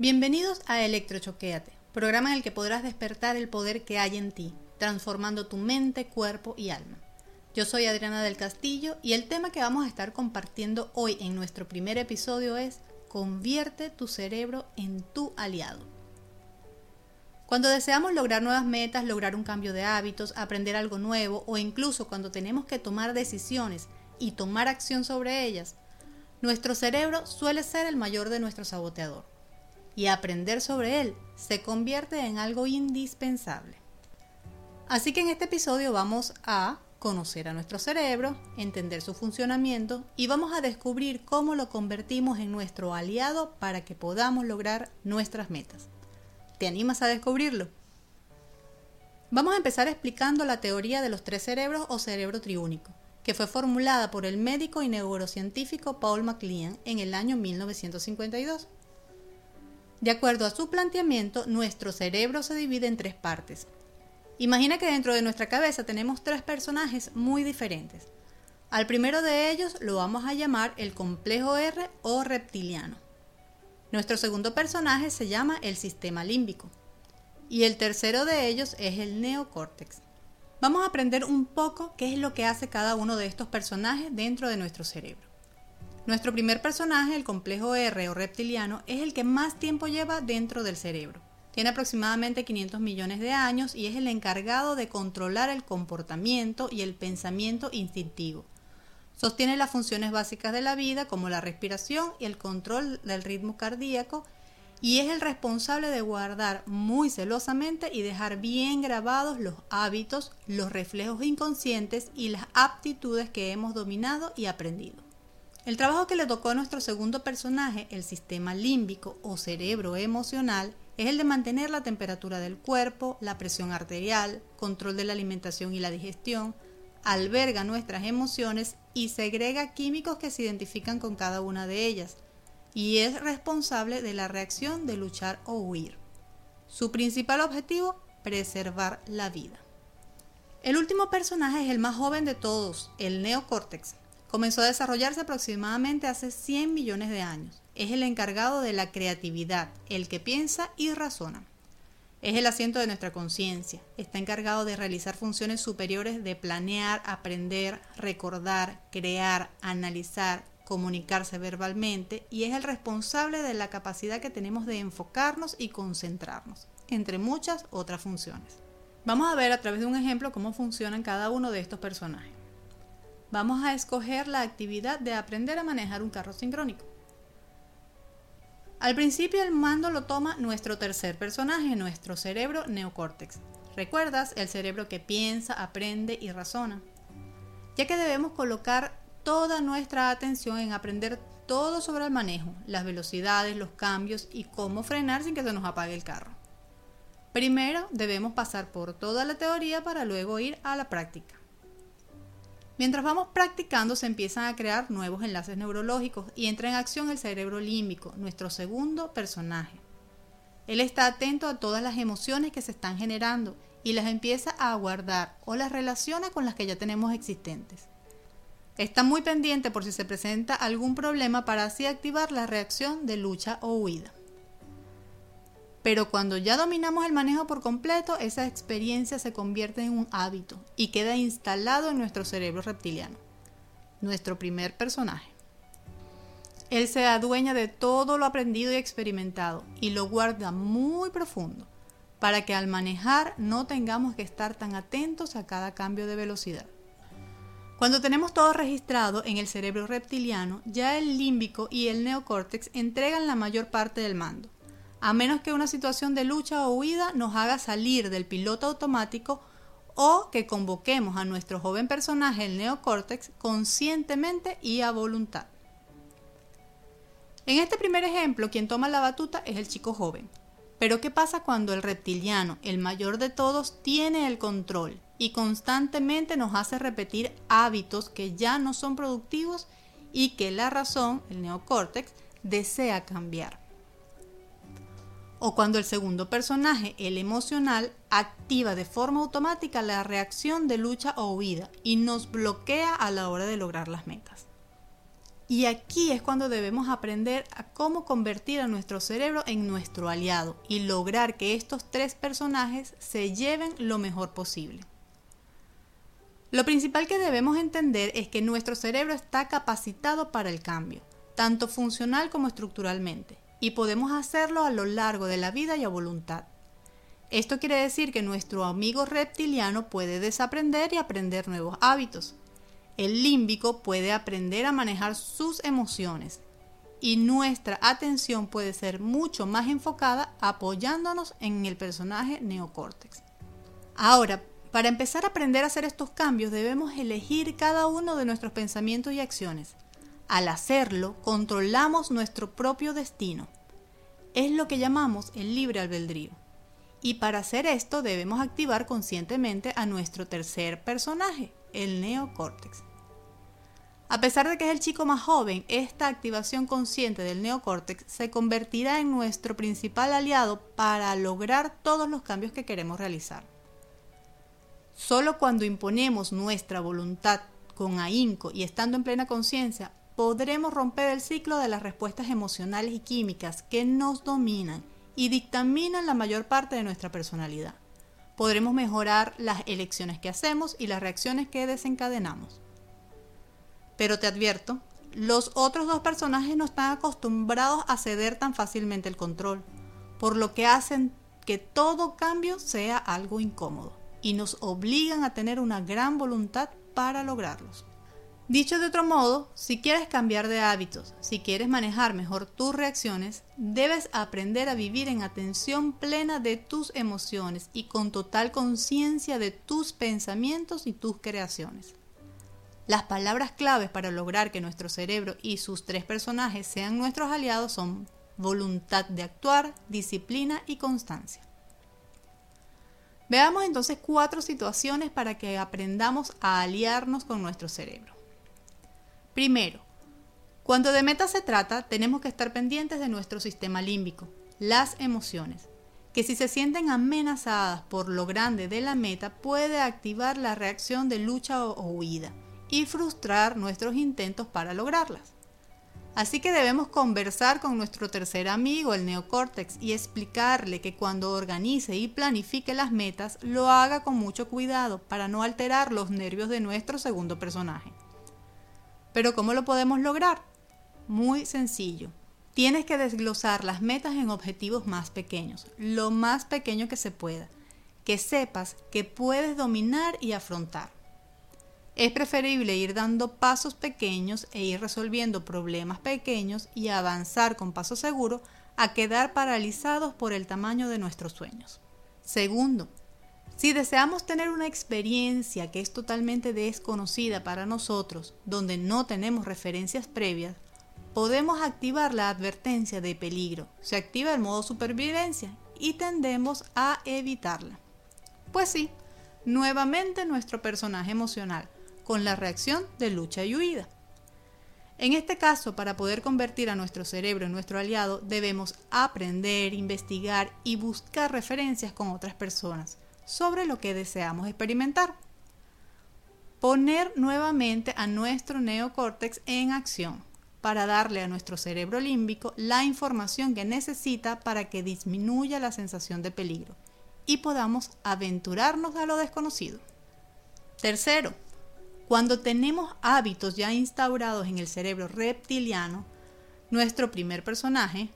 Bienvenidos a Electrochoquéate, programa en el que podrás despertar el poder que hay en ti, transformando tu mente, cuerpo y alma. Yo soy Adriana del Castillo y el tema que vamos a estar compartiendo hoy en nuestro primer episodio es Convierte tu cerebro en tu aliado. Cuando deseamos lograr nuevas metas, lograr un cambio de hábitos, aprender algo nuevo o incluso cuando tenemos que tomar decisiones y tomar acción sobre ellas, nuestro cerebro suele ser el mayor de nuestro saboteador y aprender sobre él se convierte en algo indispensable. Así que en este episodio vamos a conocer a nuestro cerebro, entender su funcionamiento y vamos a descubrir cómo lo convertimos en nuestro aliado para que podamos lograr nuestras metas. ¿Te animas a descubrirlo? Vamos a empezar explicando la teoría de los tres cerebros o cerebro triúnico, que fue formulada por el médico y neurocientífico Paul MacLean en el año 1952. De acuerdo a su planteamiento, nuestro cerebro se divide en tres partes. Imagina que dentro de nuestra cabeza tenemos tres personajes muy diferentes. Al primero de ellos lo vamos a llamar el complejo R o reptiliano. Nuestro segundo personaje se llama el sistema límbico. Y el tercero de ellos es el neocórtex. Vamos a aprender un poco qué es lo que hace cada uno de estos personajes dentro de nuestro cerebro. Nuestro primer personaje, el complejo R o reptiliano, es el que más tiempo lleva dentro del cerebro. Tiene aproximadamente 500 millones de años y es el encargado de controlar el comportamiento y el pensamiento instintivo. Sostiene las funciones básicas de la vida como la respiración y el control del ritmo cardíaco y es el responsable de guardar muy celosamente y dejar bien grabados los hábitos, los reflejos inconscientes y las aptitudes que hemos dominado y aprendido. El trabajo que le tocó a nuestro segundo personaje, el sistema límbico o cerebro emocional, es el de mantener la temperatura del cuerpo, la presión arterial, control de la alimentación y la digestión, alberga nuestras emociones y segrega químicos que se identifican con cada una de ellas, y es responsable de la reacción de luchar o huir. Su principal objetivo, preservar la vida. El último personaje es el más joven de todos, el neocórtex, Comenzó a desarrollarse aproximadamente hace 100 millones de años. Es el encargado de la creatividad, el que piensa y razona. Es el asiento de nuestra conciencia. Está encargado de realizar funciones superiores de planear, aprender, recordar, crear, analizar, comunicarse verbalmente y es el responsable de la capacidad que tenemos de enfocarnos y concentrarnos, entre muchas otras funciones. Vamos a ver a través de un ejemplo cómo funcionan cada uno de estos personajes vamos a escoger la actividad de aprender a manejar un carro sincrónico. Al principio el mando lo toma nuestro tercer personaje, nuestro cerebro neocórtex. ¿Recuerdas? El cerebro que piensa, aprende y razona. Ya que debemos colocar toda nuestra atención en aprender todo sobre el manejo, las velocidades, los cambios y cómo frenar sin que se nos apague el carro. Primero debemos pasar por toda la teoría para luego ir a la práctica. Mientras vamos practicando se empiezan a crear nuevos enlaces neurológicos y entra en acción el cerebro límbico, nuestro segundo personaje. Él está atento a todas las emociones que se están generando y las empieza a guardar o las relaciona con las que ya tenemos existentes. Está muy pendiente por si se presenta algún problema para así activar la reacción de lucha o huida. Pero cuando ya dominamos el manejo por completo, esa experiencia se convierte en un hábito y queda instalado en nuestro cerebro reptiliano, nuestro primer personaje. Él se adueña de todo lo aprendido y experimentado y lo guarda muy profundo para que al manejar no tengamos que estar tan atentos a cada cambio de velocidad. Cuando tenemos todo registrado en el cerebro reptiliano, ya el límbico y el neocórtex entregan la mayor parte del mando a menos que una situación de lucha o huida nos haga salir del piloto automático o que convoquemos a nuestro joven personaje, el neocórtex, conscientemente y a voluntad. En este primer ejemplo, quien toma la batuta es el chico joven. Pero ¿qué pasa cuando el reptiliano, el mayor de todos, tiene el control y constantemente nos hace repetir hábitos que ya no son productivos y que la razón, el neocórtex, desea cambiar? O cuando el segundo personaje, el emocional, activa de forma automática la reacción de lucha o huida y nos bloquea a la hora de lograr las metas. Y aquí es cuando debemos aprender a cómo convertir a nuestro cerebro en nuestro aliado y lograr que estos tres personajes se lleven lo mejor posible. Lo principal que debemos entender es que nuestro cerebro está capacitado para el cambio, tanto funcional como estructuralmente, y podemos hacerlo a lo largo de la vida y a voluntad. Esto quiere decir que nuestro amigo reptiliano puede desaprender y aprender nuevos hábitos, el límbico puede aprender a manejar sus emociones y nuestra atención puede ser mucho más enfocada apoyándonos en el personaje neocórtex. Ahora, para empezar a aprender a hacer estos cambios debemos elegir cada uno de nuestros pensamientos y acciones. Al hacerlo, controlamos nuestro propio destino. Es lo que llamamos el libre albedrío. Y para hacer esto debemos activar conscientemente a nuestro tercer personaje, el neocórtex. A pesar de que es el chico más joven, esta activación consciente del neocórtex se convertirá en nuestro principal aliado para lograr todos los cambios que queremos realizar. Solo cuando imponemos nuestra voluntad con ahínco y estando en plena conciencia, podremos romper el ciclo de las respuestas emocionales y químicas que nos dominan y dictaminan la mayor parte de nuestra personalidad. Podremos mejorar las elecciones que hacemos y las reacciones que desencadenamos. Pero te advierto, los otros dos personajes no están acostumbrados a ceder tan fácilmente el control, por lo que hacen que todo cambio sea algo incómodo y nos obligan a tener una gran voluntad para lograrlos. Dicho de otro modo, si quieres cambiar de hábitos, si quieres manejar mejor tus reacciones, debes aprender a vivir en atención plena de tus emociones y con total conciencia de tus pensamientos y tus creaciones. Las palabras claves para lograr que nuestro cerebro y sus tres personajes sean nuestros aliados son voluntad de actuar, disciplina y constancia. Veamos entonces cuatro situaciones para que aprendamos a aliarnos con nuestro cerebro. Primero, cuando de meta se trata, tenemos que estar pendientes de nuestro sistema límbico, las emociones, que si se sienten amenazadas por lo grande de la meta, puede activar la reacción de lucha o huida y frustrar nuestros intentos para lograrlas. Así que debemos conversar con nuestro tercer amigo, el neocórtex, y explicarle que cuando organice y planifique las metas, lo haga con mucho cuidado para no alterar los nervios de nuestro segundo personaje. Pero ¿cómo lo podemos lograr? Muy sencillo. Tienes que desglosar las metas en objetivos más pequeños, lo más pequeño que se pueda, que sepas que puedes dominar y afrontar. Es preferible ir dando pasos pequeños e ir resolviendo problemas pequeños y avanzar con paso seguro a quedar paralizados por el tamaño de nuestros sueños. Segundo, si deseamos tener una experiencia que es totalmente desconocida para nosotros, donde no tenemos referencias previas, podemos activar la advertencia de peligro. Se activa el modo supervivencia y tendemos a evitarla. Pues sí, nuevamente nuestro personaje emocional con la reacción de lucha y huida. En este caso, para poder convertir a nuestro cerebro en nuestro aliado, debemos aprender, investigar y buscar referencias con otras personas sobre lo que deseamos experimentar. Poner nuevamente a nuestro neocórtex en acción para darle a nuestro cerebro límbico la información que necesita para que disminuya la sensación de peligro y podamos aventurarnos a lo desconocido. Tercero, cuando tenemos hábitos ya instaurados en el cerebro reptiliano, nuestro primer personaje,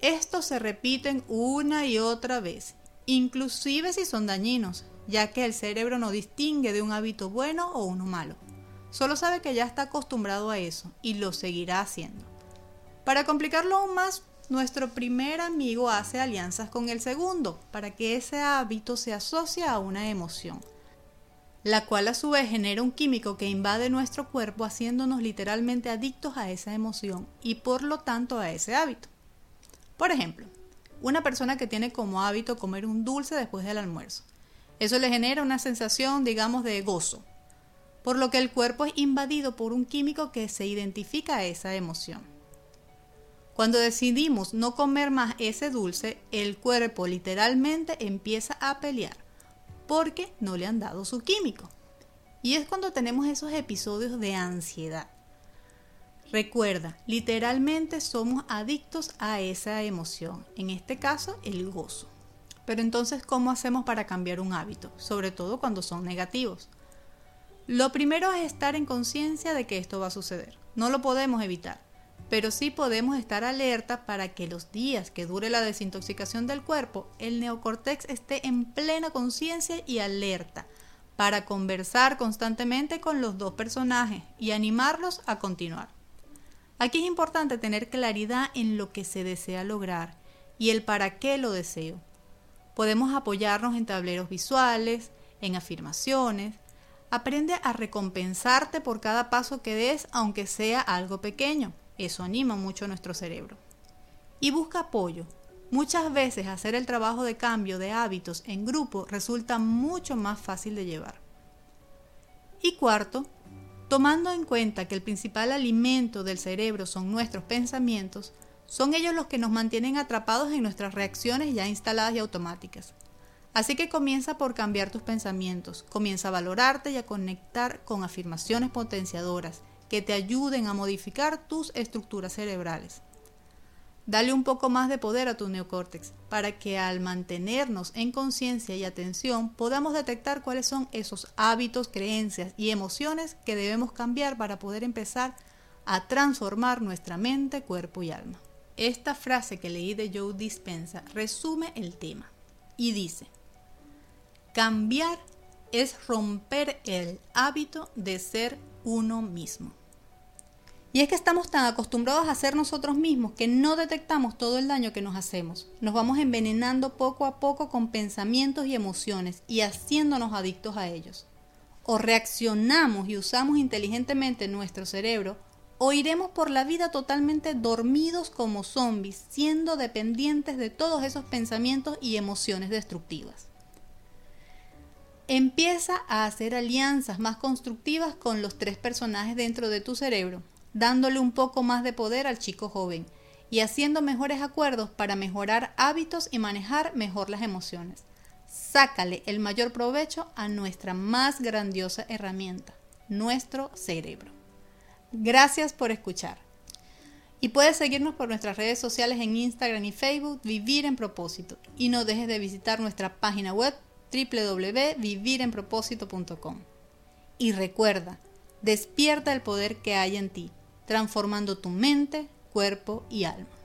estos se repiten una y otra vez, inclusive si son dañinos, ya que el cerebro no distingue de un hábito bueno o uno malo. Solo sabe que ya está acostumbrado a eso y lo seguirá haciendo. Para complicarlo aún más, nuestro primer amigo hace alianzas con el segundo para que ese hábito se asocie a una emoción la cual a su vez genera un químico que invade nuestro cuerpo haciéndonos literalmente adictos a esa emoción y por lo tanto a ese hábito. Por ejemplo, una persona que tiene como hábito comer un dulce después del almuerzo. Eso le genera una sensación, digamos, de gozo, por lo que el cuerpo es invadido por un químico que se identifica a esa emoción. Cuando decidimos no comer más ese dulce, el cuerpo literalmente empieza a pelear porque no le han dado su químico. Y es cuando tenemos esos episodios de ansiedad. Recuerda, literalmente somos adictos a esa emoción, en este caso el gozo. Pero entonces, ¿cómo hacemos para cambiar un hábito? Sobre todo cuando son negativos. Lo primero es estar en conciencia de que esto va a suceder. No lo podemos evitar, pero sí podemos estar alerta para que los días que dure la desintoxicación del cuerpo, el neocortex esté en plena conciencia y alerta para conversar constantemente con los dos personajes y animarlos a continuar. Aquí es importante tener claridad en lo que se desea lograr y el para qué lo deseo. Podemos apoyarnos en tableros visuales, en afirmaciones. Aprende a recompensarte por cada paso que des, aunque sea algo pequeño. Eso anima mucho nuestro cerebro. Y busca apoyo. Muchas veces hacer el trabajo de cambio de hábitos en grupo resulta mucho más fácil de llevar. Y cuarto, tomando en cuenta que el principal alimento del cerebro son nuestros pensamientos, son ellos los que nos mantienen atrapados en nuestras reacciones ya instaladas y automáticas. Así que comienza por cambiar tus pensamientos, comienza a valorarte y a conectar con afirmaciones potenciadoras que te ayuden a modificar tus estructuras cerebrales. Dale un poco más de poder a tu neocórtex para que al mantenernos en conciencia y atención podamos detectar cuáles son esos hábitos, creencias y emociones que debemos cambiar para poder empezar a transformar nuestra mente, cuerpo y alma. Esta frase que leí de Joe Dispensa resume el tema y dice, cambiar es romper el hábito de ser uno mismo. Y es que estamos tan acostumbrados a ser nosotros mismos que no detectamos todo el daño que nos hacemos. Nos vamos envenenando poco a poco con pensamientos y emociones y haciéndonos adictos a ellos. O reaccionamos y usamos inteligentemente nuestro cerebro o iremos por la vida totalmente dormidos como zombies, siendo dependientes de todos esos pensamientos y emociones destructivas. Empieza a hacer alianzas más constructivas con los tres personajes dentro de tu cerebro, dándole un poco más de poder al chico joven y haciendo mejores acuerdos para mejorar hábitos y manejar mejor las emociones. Sácale el mayor provecho a nuestra más grandiosa herramienta, nuestro cerebro. Gracias por escuchar. Y puedes seguirnos por nuestras redes sociales en Instagram y Facebook, Vivir en Propósito. Y no dejes de visitar nuestra página web www.vivirenpropósito.com. Y recuerda, despierta el poder que hay en ti, transformando tu mente, cuerpo y alma.